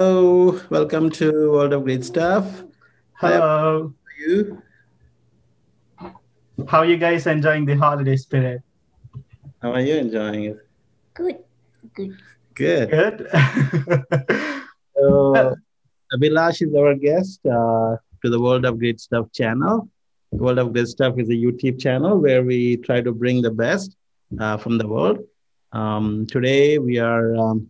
Hello, welcome to World of Great Stuff. Hi, how Hello. are you? How are you guys enjoying the holiday spirit? How are you enjoying it? Good, good. Good. Good. So, Abhilash is our guest uh, to the World of Great Stuff channel. World of Great Stuff is a YouTube channel where we try to bring the best uh, from the world. Um, today we are um,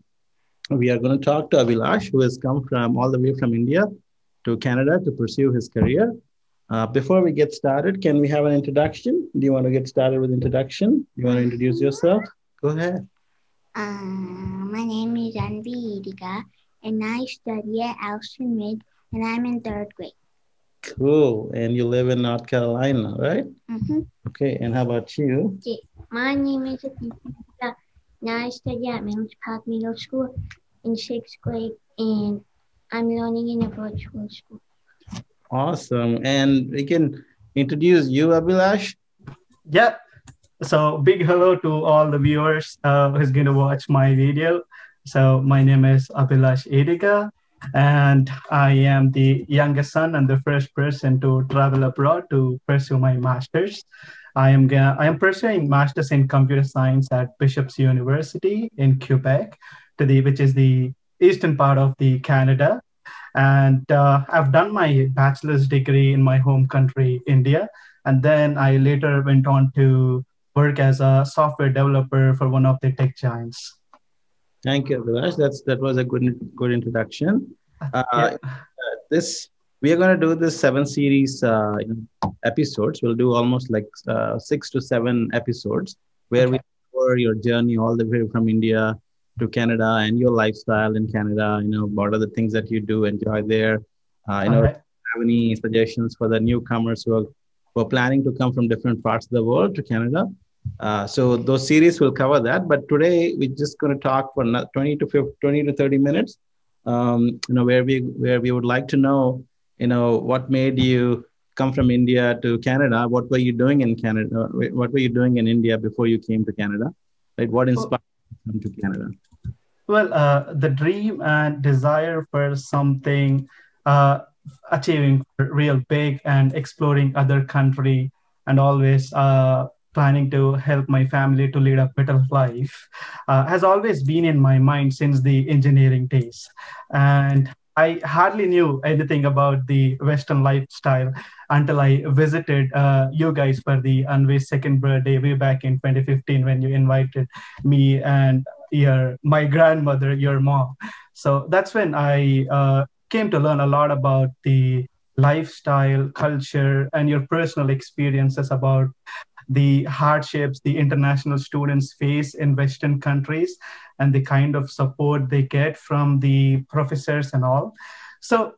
we are going to talk to Abhilash, who has come from all the way from India to Canada to pursue his career. Uh, before we get started, can we have an introduction? Do you want to get started with introduction? You want to introduce yourself? Go ahead. Uh, my name is Anvi Idika, and I study at Alston Mid, and I'm in third grade. Cool. And you live in North Carolina, right? Mm-hmm. Okay. And how about you? My name is Idika, and I study at Mills Park Middle School in sixth grade, and I'm learning in a virtual school. Awesome. And we can introduce you, Abhilash. yep. So big hello to all the viewers uh, who's going to watch my video. So my name is Abhilash Edika, and I am the youngest son and the first person to travel abroad to pursue my master's. I am gonna, I am pursuing master's in computer science at Bishop's University in Quebec, to the which is the eastern part of the Canada. And uh, I've done my bachelor's degree in my home country, India. And then I later went on to work as a software developer for one of the tech giants. Thank you, Abhilash. That's that was a good good introduction. Uh, Yeah. This we are going to do this seven series uh, episodes. We'll do almost like uh, six to seven episodes where we cover your journey all the way from India to Canada and your lifestyle in Canada. You know, what are the things that you do enjoy there? Uh, you know, have any suggestions for the newcomers who are, who are planning to come from different parts of the world to Canada? Uh, so those series will cover that. But today we're just going to talk for 20 to 50, 20 to 30 minutes. Um, you know, where we where we would like to know, you know, what made you come from India to Canada? What were you doing in Canada? What were you doing in India before you came to Canada? Right? What inspired you to come to Canada? Well, uh, the dream and desire for something, uh, achieving real big and exploring other country, and always uh, planning to help my family to lead a better life, uh, has always been in my mind since the engineering days. And I hardly knew anything about the Western lifestyle until I visited uh, you guys for the Anvi's second birthday way back in 2015 when you invited me and your my grandmother, your mom. So that's when I uh, came to learn a lot about the lifestyle, culture, and your personal experiences about the hardships the international students face in Western countries and the kind of support they get from the professors and all. So,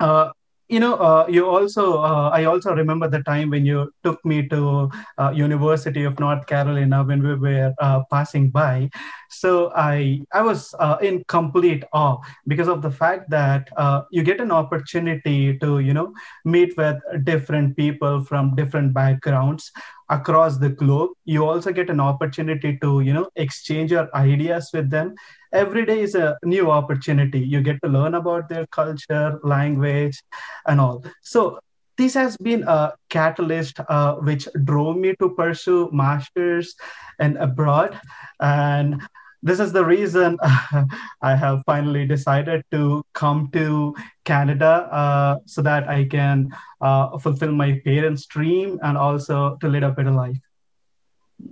uh, you know, uh, you also, uh, I also remember the time when you took me to uh, University of North Carolina when we were uh, passing by. So I, I was uh, in complete awe because of the fact that uh, you get an opportunity to, you know, meet with different people from different backgrounds across the globe. You also get an opportunity to, you know, exchange your ideas with them every day is a new opportunity. You get to learn about their culture, language, and all. So this has been a catalyst uh, which drove me to pursue masters and abroad. And this is the reason I have finally decided to come to Canada uh, so that I can uh, fulfill my parents' dream and also to lead a better life.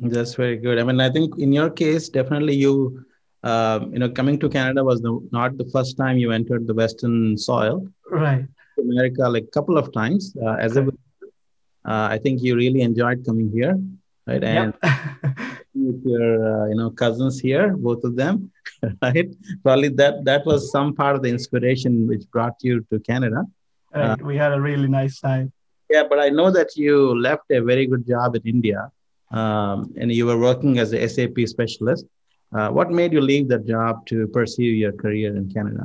That's very good. I mean, I think in your case, definitely you, um, you know, coming to Canada was the, not the first time you entered the Western soil. Right. America like a couple of times uh, as a. Uh, I think you really enjoyed coming here, right? And Yep. with your, uh, you know, cousins here, both of them, right? Probably that that was some part of the inspiration which brought you to Canada. right. We had a really nice time. Yeah, but I know that you left a very good job in India, um, and you were working as a SAP specialist. Uh, what made you leave that job to pursue your career in Canada?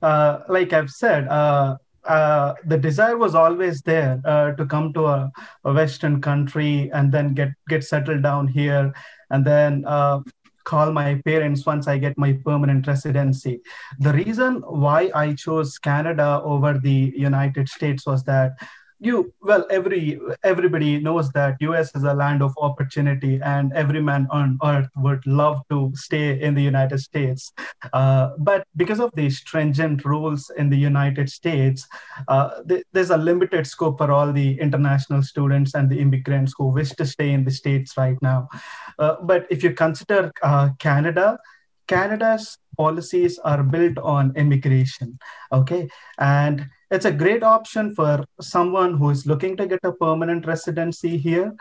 Uh, like I've said, uh, the desire was always there uh, to come to a, a Western country and then get get settled down here, and then uh, call my parents once I get my permanent residency. The reason why I chose Canada over the United States was that you well every everybody knows that us is a land of opportunity and every man on earth would love to stay in the united states. Uh, but because of the stringent rules in the united states uh, th- there's a limited scope for all the international students and the immigrants who wish to stay in the states right now. Uh, but if you consider uh, canada canada's policies are built on immigration okay? And it's a great option for someone who is looking to get a permanent residency here.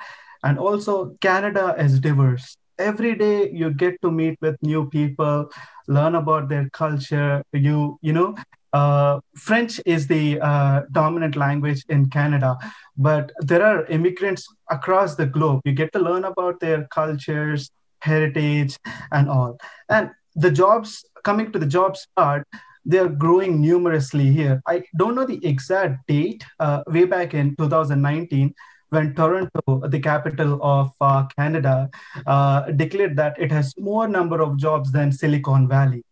And also, Canada is diverse. Every day you get to meet with new people, learn about their culture. You, you know, uh, French is the uh, dominant language in Canada, but there are immigrants across the globe. You get to learn about their cultures, heritage, and all. And the jobs, coming to the jobs part, they are growing numerously here. I don't know the exact date, uh, way back in 2019, when Toronto, the capital of uh, Canada, uh, declared that it has more number of jobs than Silicon Valley.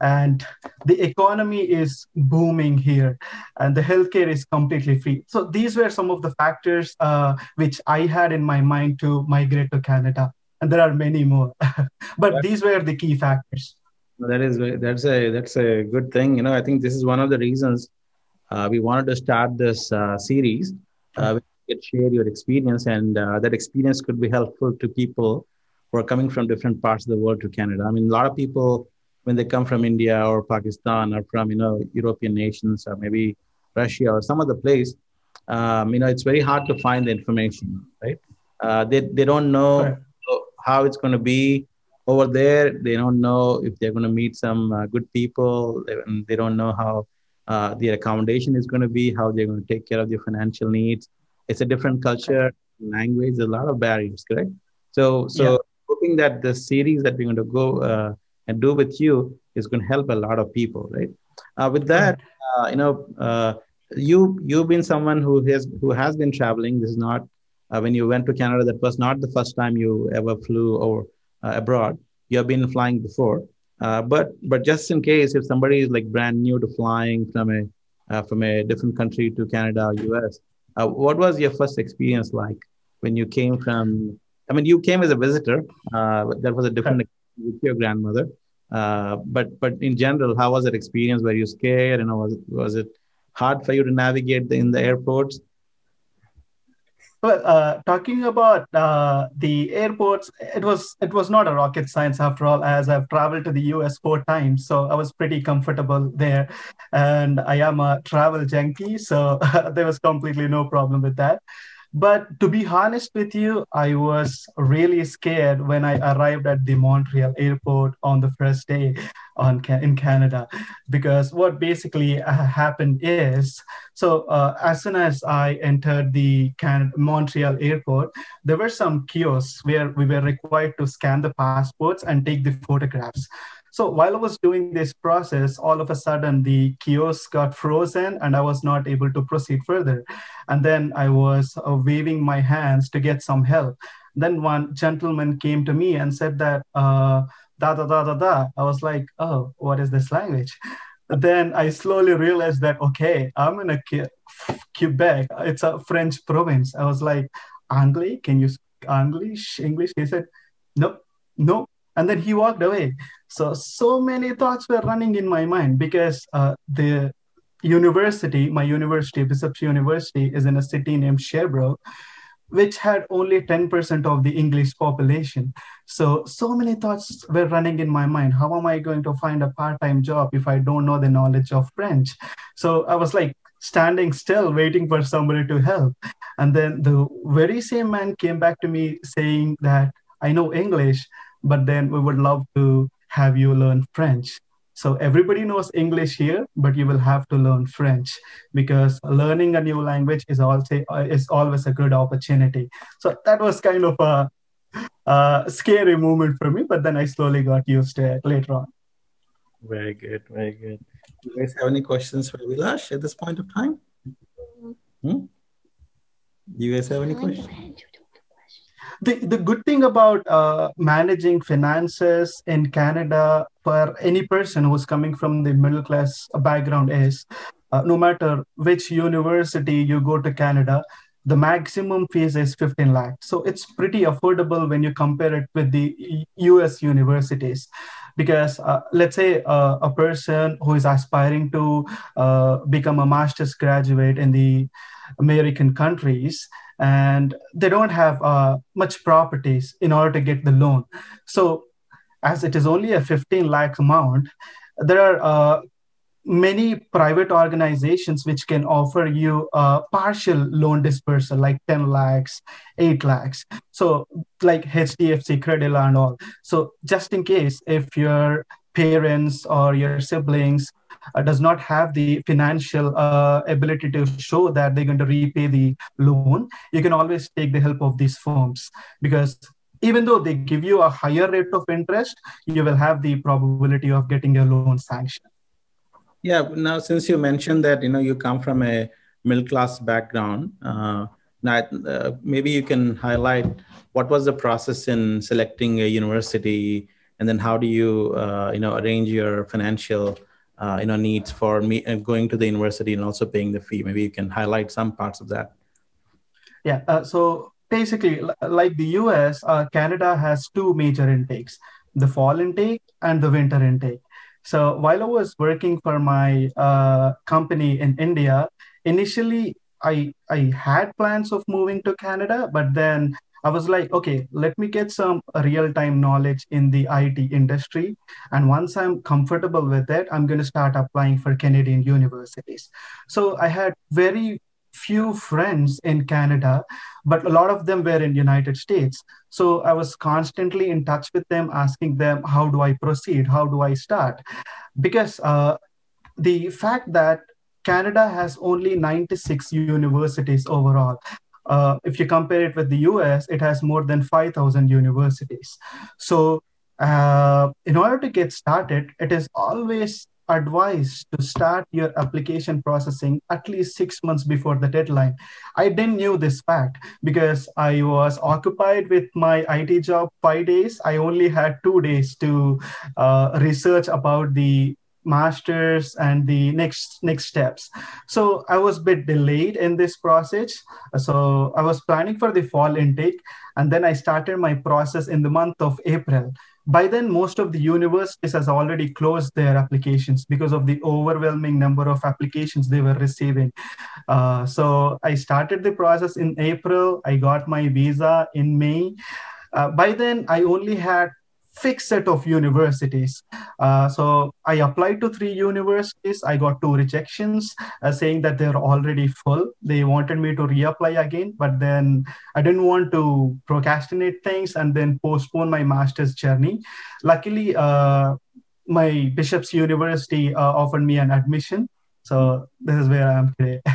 And the economy is booming here, and the healthcare is completely free. So these were some of the factors uh, which I had in my mind to migrate to Canada, and there are many more. but these were the key factors that is that's a that's a good thing you know. I think this is one of the reasons uh, we wanted to start this uh, series uh, you share your experience and uh, that experience could be helpful to people who are coming from different parts of the world to canada. I mean a lot of people when they come from india or pakistan or from you know european nations or maybe russia or some other place um, you know it's very hard to find the information right? Uh, they, they don't know right. how it's going to be over there they don't know if they're going to meet some uh, good people they, they don't know how uh, their accommodation is going to be how they're going to take care of their financial needs. It's a different culture language a lot of barriers correct? So so yeah. hoping that the series that we're going to go uh, and do with you is going to help a lot of people right? Uh, with that uh, you know uh, you you've been someone who has who has been traveling. This is not when you went to canada that was not the first time you ever flew over. uh, abroad. You have been flying before, uh, but but just in case if somebody is like brand new to flying from a uh, from a different country to Canada or US, what was your first experience like when you came from? I mean, you came as a visitor. that was a different experience with your grandmother. Uh, but but in general, how was that experience? Were you scared? You know, was it was it hard for you to navigate the, in the airports? Well, uh, talking about uh, the airports, it was it was not a rocket science after all. As I've traveled to the US four times, so I was pretty comfortable there, and I am a travel junkie, so there was completely no problem with that. But to be honest with you, I was really scared when I arrived at the Montreal airport on the first day on in Canada, because what basically uh, happened is, so uh, as soon as I entered the Can- Montreal airport, there were some kiosks where we were required to scan the passports and take the photographs. So while I was doing this process, all of a sudden the kiosk got frozen and I was not able to proceed further. And then I was uh, waving my hands to get some help. Then one gentleman came to me and said that, uh, da da da da da. I was like, oh, what is this language? then I slowly realized that, okay, I'm in a Quebec. It's a French province. I was like, Anglais, can you speak English? English? He said, nope, nope and then he walked away so so many thoughts were running in my mind because uh, the university my university bishops university is in a city named sherbrooke which had only 10% of the english population. So so many thoughts were running in my mind. How am i going to find a part-time job if i don't know the knowledge of french? So i was like standing still waiting for somebody to help. And then the very same man came back to me saying that i know english but then we would love to have you learn French. So everybody knows English here, but you will have to learn French because learning a new language is also is always a good opportunity. So that was kind of a, a scary moment for me, but then I slowly got used to it later on. Very good, very good. Do you guys have any questions for Abhilash at this point of time? Hmm? Do you guys have any questions? The, the good thing about uh, managing finances in Canada for any person who's coming from the middle class background is uh, no matter which university you go to Canada, the maximum fees is 15 lakhs. So it's pretty affordable when you compare it with the US universities. Because uh, let's say uh, a person who is aspiring to uh, become a master's graduate in the American countries and they don't have uh, much properties in order to get the loan. So as it is only a 15 lakh amount, there are uh, many private organizations which can offer you a partial loan dispersal like 10 lakhs 8 lakhs so like hdfc credila and all so just in case if your parents or your siblings does not have the financial uh, ability to show that they're going to repay the loan you can always take the help of these firms because even though they give you a higher rate of interest you will have the probability of getting a loan sanction yeah. Now, since you mentioned that you know you come from a middle class background, uh, now uh, maybe you can highlight what was the process in selecting a university, and then how do you uh, you know arrange your financial uh, you know needs for me uh, going to the university and also paying the fee. Maybe you can highlight some parts of that. Yeah. Uh, so basically, like the US, Canada has two major intakes: the fall intake and the winter intake so while I was working for my uh, company in India, initially I I had plans of moving to Canada, but then I was like, okay, let me get some real time knowledge in the IT industry. And once I'm comfortable with it, I'm going to start applying for Canadian universities. So I had very few friends in Canada, but a lot of them were in United States. So I was constantly in touch with them, asking them, how do I proceed? How do I start? Because uh, the fact that Canada has only 96 universities overall. Uh, if you compare it with the US, it has more than 5,000 universities. So, uh, in order to get started, it is always advised to start your application processing at least six months before the deadline. I didn't knew this fact because I was occupied with my IT job five days. I only had two days to uh, research about the masters and the next next steps. So i was a bit delayed in this process. So i was planning for the fall intake and then i started my process in the month of april. By then most of the universities has already closed their applications because of the overwhelming number of applications they were receiving. Uh, so i started the process in april. I got my visa in may. Uh, by then i only had fixed set of universities. Uh, so I applied to three universities. I got two rejections uh, saying that they're already full. They wanted me to reapply again, but then I didn't want to procrastinate things and then postpone my master's journey. Luckily, uh, my Bishop's University uh, offered me an admission. So this is where I am today.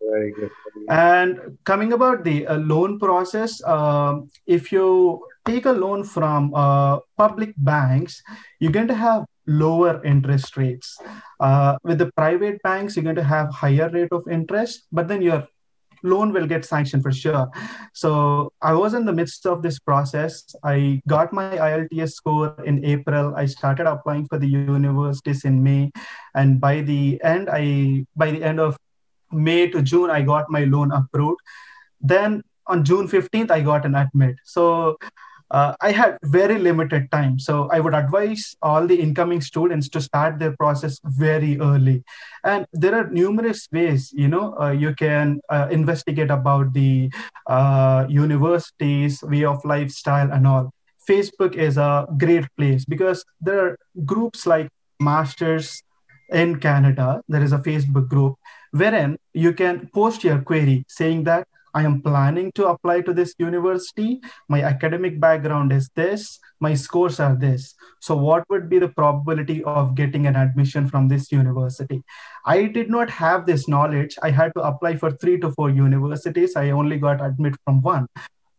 Very good. And coming about the uh, loan process, um, if you take a loan from uh, public banks, you're going to have lower interest rates. Uh, with the private banks, you're going to have higher rate of interest, but then your loan will get sanctioned for sure. So I was in the midst of this process. I got my IELTS score in April. I started applying for the universities in May, and by the end, I by the end of May to June, I got my loan approved. Then on June 15th, I got an admit. So uh, I had very limited time. So I would advise all the incoming students to start their process very early. And there are numerous ways, you know, uh, you can uh, investigate about the uh, universities, way of lifestyle and all. Facebook is a great place because there are groups like Masters in Canada. There is a Facebook group wherein you can post your query saying that I am planning to apply to this university. My academic background is this. My scores are this. So, what would be the probability of getting an admission from this university? I did not have this knowledge. I had to apply for three to four universities. I only got admit from one.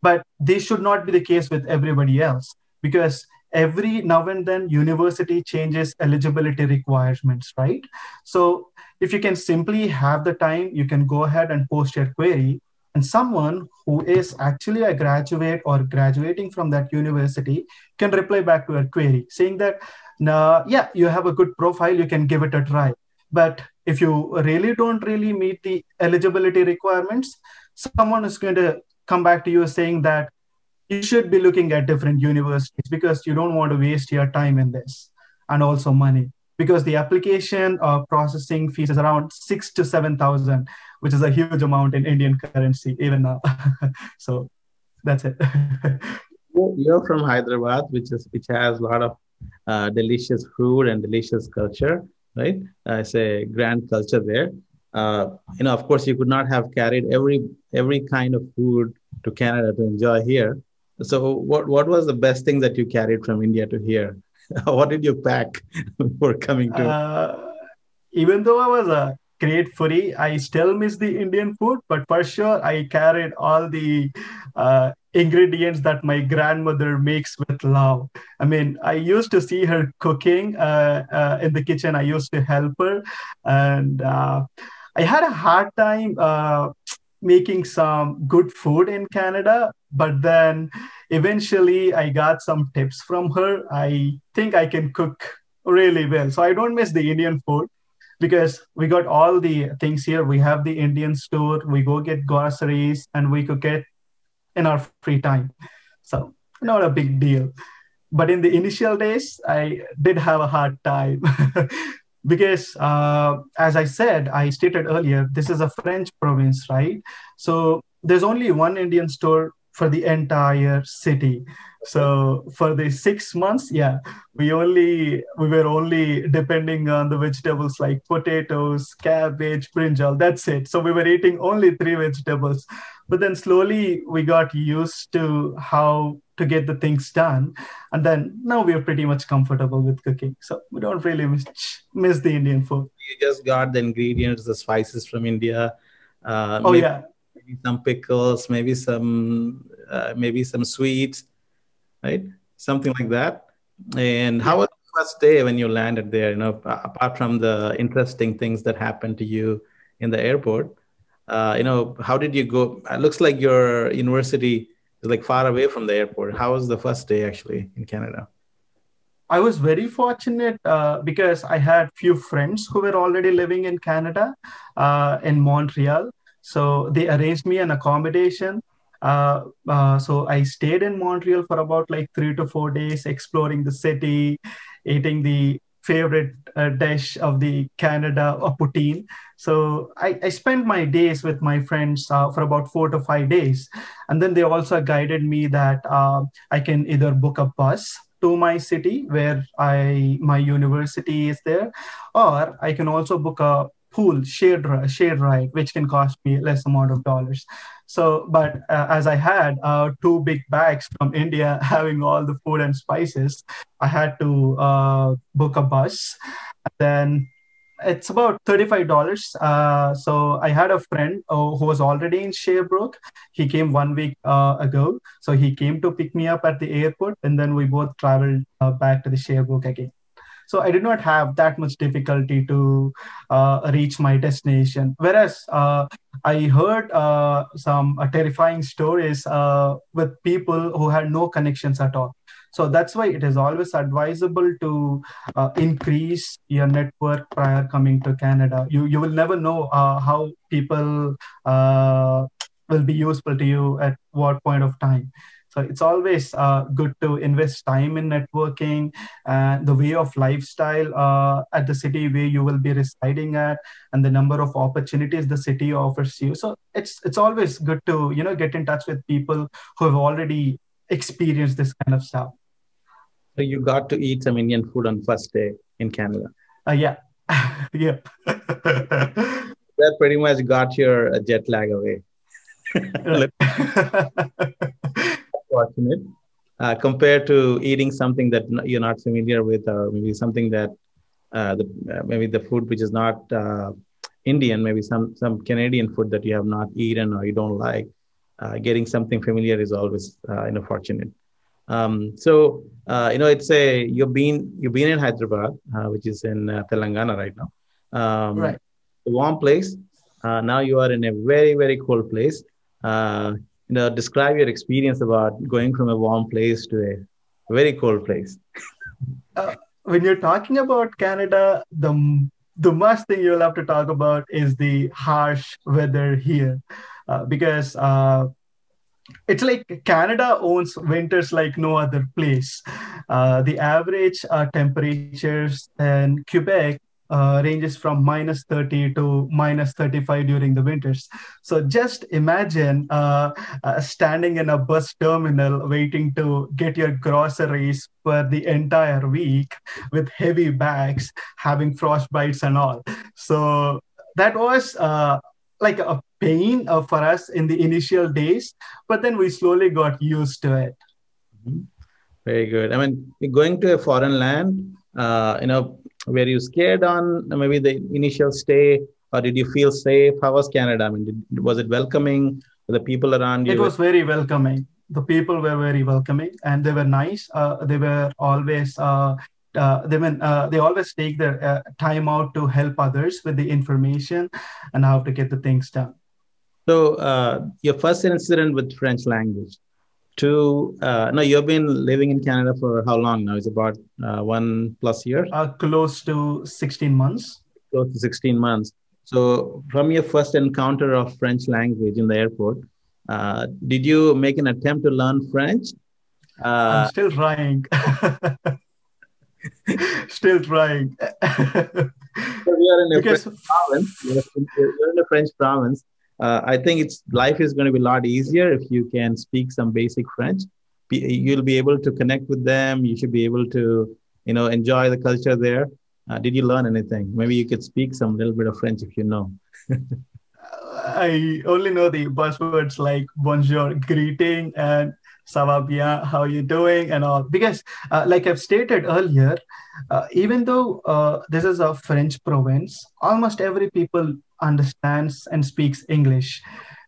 But this should not be the case with everybody else because every now and then university changes eligibility requirements, right? So, if you can simply have the time, you can go ahead and post your query and someone who is actually a graduate or graduating from that university can reply back to a query saying that nah, yeah you have a good profile you can give it a try. But if you really don't really meet the eligibility requirements someone is going to come back to you saying that you should be looking at different universities because you don't want to waste your time in this and also money. Because the application uh, processing fees is around six to seven thousand which is a huge amount in Indian currency even now. so that's it. You're from Hyderabad, which is which has a lot of uh, delicious food and delicious culture, right? Uh, it's a grand culture there. Uh, you know, of course, you could not have carried every every kind of food to Canada to enjoy here. So, what what was the best thing that you carried from India to here? what did you pack before coming to? Uh, even though I was a great foodie. I still miss the Indian food, but for sure, I carried all the uh, ingredients that my grandmother makes with love. I mean, I used to see her cooking uh, uh, in the kitchen. I used to help her, and uh, I had a hard time uh, making some good food in Canada. But then, eventually, I got some tips from her. I think I can cook really well, so I don't miss the Indian food because we got all the things here. We have the Indian store, we go get groceries, and we cook it in our free time. So, not a big deal. But in the initial days, I did have a hard time because, uh, as I said, I stated earlier, this is a French province, right? So, there's only one Indian store for the entire city. So for the six months yeah we only we were only depending on the vegetables like potatoes cabbage brinjal that's it. So we were eating only three vegetables. But then slowly we got used to how to get the things done. And then now we are pretty much comfortable with cooking. So we don't really miss, miss the indian food. You just got the ingredients the spices from india uh, oh yeah maybe some pickles maybe some uh, maybe some sweets right? Something like that. And how was the first day when you landed there? You know, apart from the interesting things that happened to you in the airport, uh, you know, how did you go? It looks like your university is like far away from the airport. How was the first day actually in Canada? I was very fortunate uh, because I had few friends who were already living in Canada, uh, in Montreal. So they arranged me an accommodation uh, uh, so I stayed in Montreal for about like three to four days, exploring the city, eating the favorite uh, dish of the Canada, a poutine. So I, I spent my days with my friends uh, for about four to five days. And then they also guided me that uh, I can either book a bus to my city where I my university is there, or I can also book a pool shared shared ride, which can cost me less amount of dollars. So, but uh, as I had uh, two big bags from India having all the food and spices, I had to uh, book a bus. And then it's about $35. Uh, so I had a friend uh, who was already in Sherbrooke. He came one week uh, ago. So he came to pick me up at the airport, and then we both traveled back to the Sherbrooke again. So I did not have that much difficulty to uh, reach my destination. Whereas uh, I heard uh, some uh, terrifying stories uh, with people who had no connections at all. So that's why it is always advisable to uh, increase your network prior coming to Canada. You you will never know how people will be useful to you at what point of time. So it's always uh, good to invest time in networking and the way of lifestyle uh, at the city where you will be residing at and the number of opportunities the city offers you. So it's it's always good to you know get in touch with people who have already experienced this kind of stuff. So you got to eat some Indian food on first day in Canada. Uh, yeah, yeah. that pretty much got your jet lag away fortunate uh, compared to eating something that you're not familiar with, or maybe something that uh, the, uh, maybe the food which is not uh, Indian, maybe some some Canadian food that you have not eaten or you don't like. Uh, getting something familiar is always uh, you know fortunate. Um, so you know it's a you've been you've been in Hyderabad, which is in Telangana right now. Um, right. Warm place. now you are in a very very cold place uh, you know, describe your experience about going from a warm place to a very cold place. uh, when you're talking about Canada, the the most thing you'll have to talk about is the harsh weather here, uh, because uh, it's like Canada owns winters like no other place. Uh, the average uh, temperatures in Quebec uh, ranges from minus 30 to minus 35 during the winters. So just imagine uh, uh, standing in a bus terminal waiting to get your groceries for the entire week with heavy bags, having frostbites and all. So that was uh, like a pain uh, for us in the initial days, but then we slowly got used to it. Mm-hmm. Very good. I mean, going to a foreign land, uh, you know, were you scared on maybe the initial stay, or did you feel safe? How was Canada? I mean, did, was it welcoming? The people around you? It was very welcoming. The people were very welcoming, and they were nice. Uh, they were always uh, uh, they mean, uh, they always take their uh, time out to help others with the information and how to get the things done. So uh, your first incident with French language. To uh, no, you've been living in Canada for how long now? It's about uh, one plus year. close to sixteen months. Close to sixteen months. So from your first encounter of French language in the airport, did you make an attempt to learn French? I'm still trying. Still trying. so we are in a because... French province. You're in a French province. Uh, I think it's life is going to be a lot easier if you can speak some basic French. You'll be able to connect with them. You should be able to, you know, enjoy the culture there. Uh, did you learn anything? Maybe you could speak some little bit of French if you know. I only know the buzzwords like bonjour, greeting, and ça va bien, how you doing, and all. Because, uh, like I've stated earlier, uh, even though uh, this is a French province, almost every people understands and speaks English.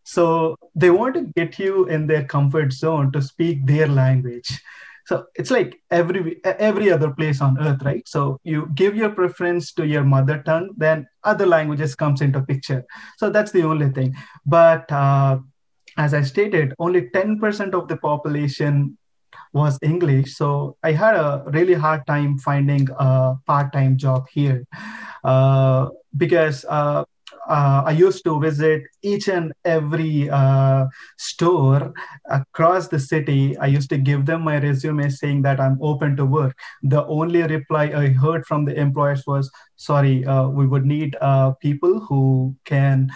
So they want to get you in their comfort zone to speak their language. So it's like every every other place on earth, right? So you give your preference to your mother tongue, then other languages comes into picture. So that's the only thing. But uh, as I stated, only 10% of the population was English. So I had a really hard time finding a part time job here uh, because uh, uh, I used to visit each and every uh, store across the city. I used to give them my resume saying that I'm open to work. The only reply I heard from the employers was, sorry, uh, we would need uh, people who can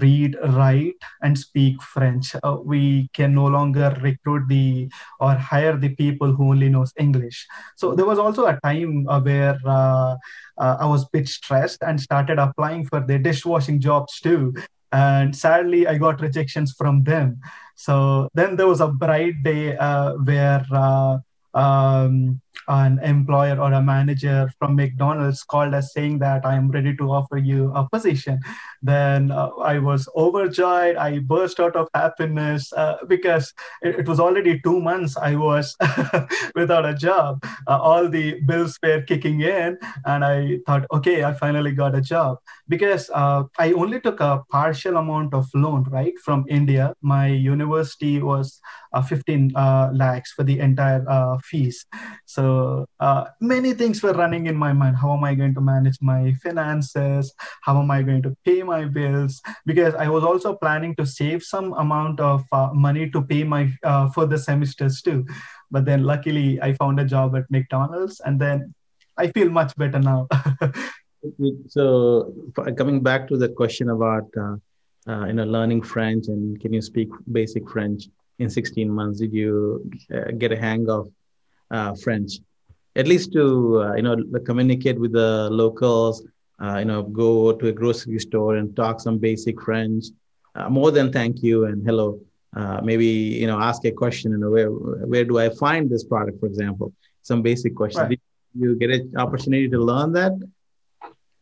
read, write, and speak French. Uh, we can no longer recruit the or hire the people who only knows English. So there was also a time uh, where uh, uh I was bit stressed and started applying for the dishwashing jobs too. And sadly, I got rejections from them. So then there was a bright day uh, where uh, um, an employer or a manager from McDonald's called us saying that I am ready to offer you a position, then uh, I was overjoyed. I burst out of happiness uh, because it, it, was already two months I was without a job. Uh, all the bills were kicking in, and I thought, okay, I finally got a job because uh, I only took a partial amount of loan, right, from India. My university was uh, 15 uh, lakhs for the entire fees. So uh, many things were running in my mind. How am I going to manage my finances? How am I going to pay my bills? Because I was also planning to save some amount of uh, money to pay my uh, further semesters too. But then luckily I found a job at McDonald's and then I feel much better now. so coming back to the question about uh, uh, you know learning French and can you speak basic French in 16 months? Did you uh, get a hang of uh, French, at least to uh, you know communicate with the locals. Uh, you know, go to a grocery store and talk some basic French. Uh, more than thank you and hello. Uh, maybe you know, ask a question. You know, where where do I find this product, for example? Some basic questions. Right. Did you get an opportunity to learn that?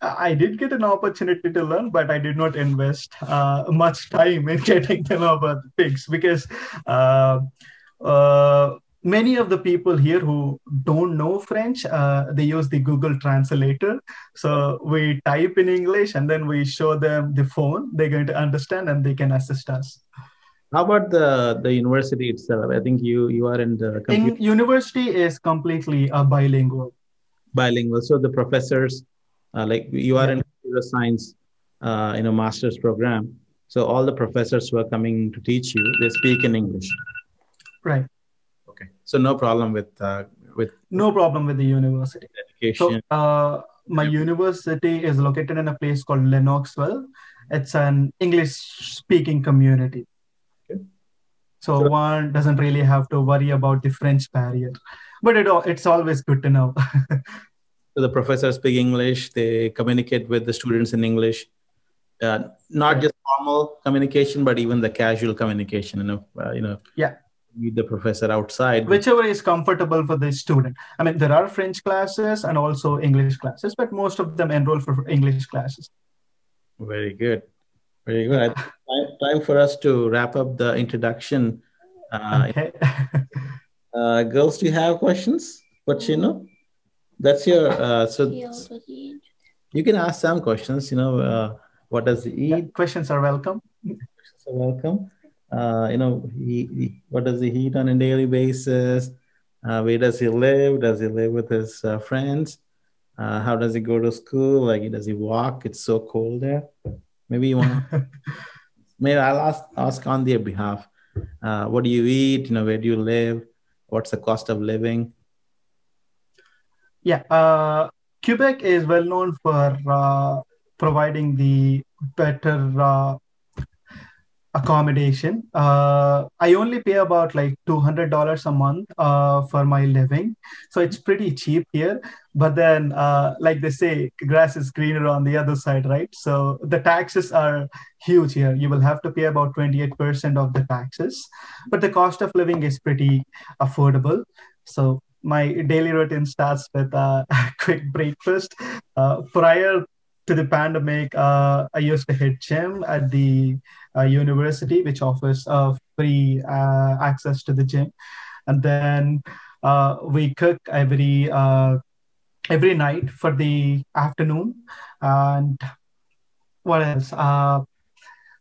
I did get an opportunity to learn, but I did not invest uh, much time in getting to know about things because uh, uh, many of the people here who don't know French, uh, they use the Google Translator. So we type in English and then we show them the phone. They're going to understand and they can assist us. How about the the university itself? I think you you are in the in university is completely uh, bilingual. Bilingual. So the professors, uh, like you are yeah. in computer science, uh, in a master's program. So all the professors who are coming to teach you, they speak in English. Right. So no problem with uh, with no problem with the university. Education. So uh, my university is located in a place called Lennoxville. It's an English speaking community. Okay. So sure. one doesn't really have to worry about the French barrier, but it it's always good to know. so the professors speak English. They communicate with the students in English. Uh, not just formal communication, but even the casual communication. You know, uh, you know. Yeah meet the professor outside. Whichever is comfortable for the student. I mean there are french classes and also english classes but most of them enroll for english classes. Very good. Very good. Time, time for us to wrap up the introduction. Uh, okay. uh, girls do you have questions what you know that's your uh, so you can ask some questions you know uh, what does he eat? Yeah, questions are welcome. Questions are welcome uh, you know, he, he, what does he eat on a daily basis? Uh, where does he live? Does he live with his uh, friends? Uh, how does he go to school? Like, does he walk? It's so cold there. Maybe you want. maybe I'll ask ask on their behalf. Uh, what do you eat? You know, where do you live? What's the cost of living? Yeah, uh, Quebec is well known for providing the better accommodation. Uh, I only pay about like $200 a month uh, for my living. So it's pretty cheap here. But then, uh, like they say, grass is greener on the other side, right? So the taxes are huge here. You will have to pay about 28% of the taxes. But the cost of living is pretty affordable. So my daily routine starts with a quick breakfast. Uh, prior to the pandemic, uh, I used to hit gym at the uh, university, which offers uh, free uh, access to the gym. And then uh, we cook every uh, every night for the afternoon. And what else?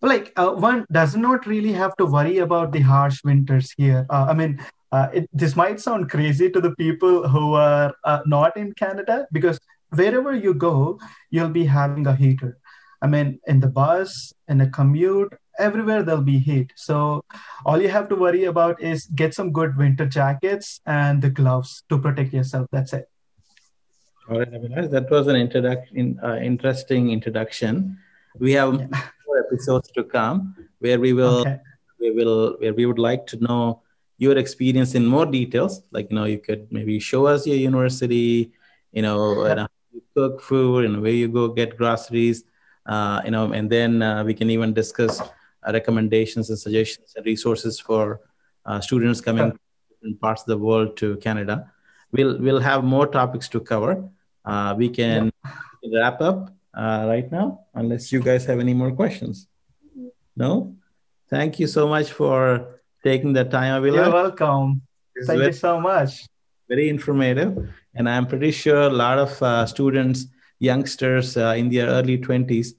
like one does not really have to worry about the harsh winters here. I mean, it, this might sound crazy to the people who are not in Canada because wherever you go, you'll be having a heater. I mean, in the bus, in a commute, everywhere there'll be heat. So all you have to worry about is get some good winter jackets and the gloves to protect yourself. That's it. All right, Avinash, that was an introduction, uh, interesting introduction. We have yeah. more episodes to come where we will, okay. we will, where we would like to know your experience in more details. Like you know, you could maybe show us your university, you know, yeah cook food and where you go get groceries, uh, you know, and then uh, we can even discuss uh, recommendations and suggestions and resources for uh, students coming in parts of the world to Canada. We'll we'll have more topics to cover. Uh, we can yeah. wrap up uh, right now, unless you guys have any more questions. No, thank you so much for taking the time. Avila. You're welcome. Thank you so much. Very informative and I'm pretty sure a lot of uh, students, youngsters uh, in their early 20s,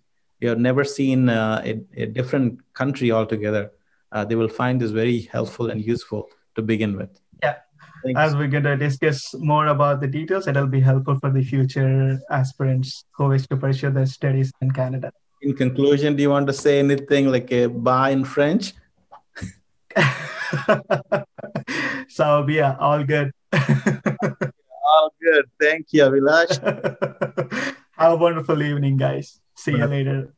you have never seen uh, a, a, different country altogether. Uh, they will find this very helpful and useful to begin with. Yeah. Thanks. As we're going to discuss more about the details, it'll be helpful for the future aspirants who wish to pursue their studies in Canada. In conclusion, do you want to say anything like a bye in French? so, yeah, all good. All good. Thank you, Abhilash. Have a wonderful evening, guys. See you later.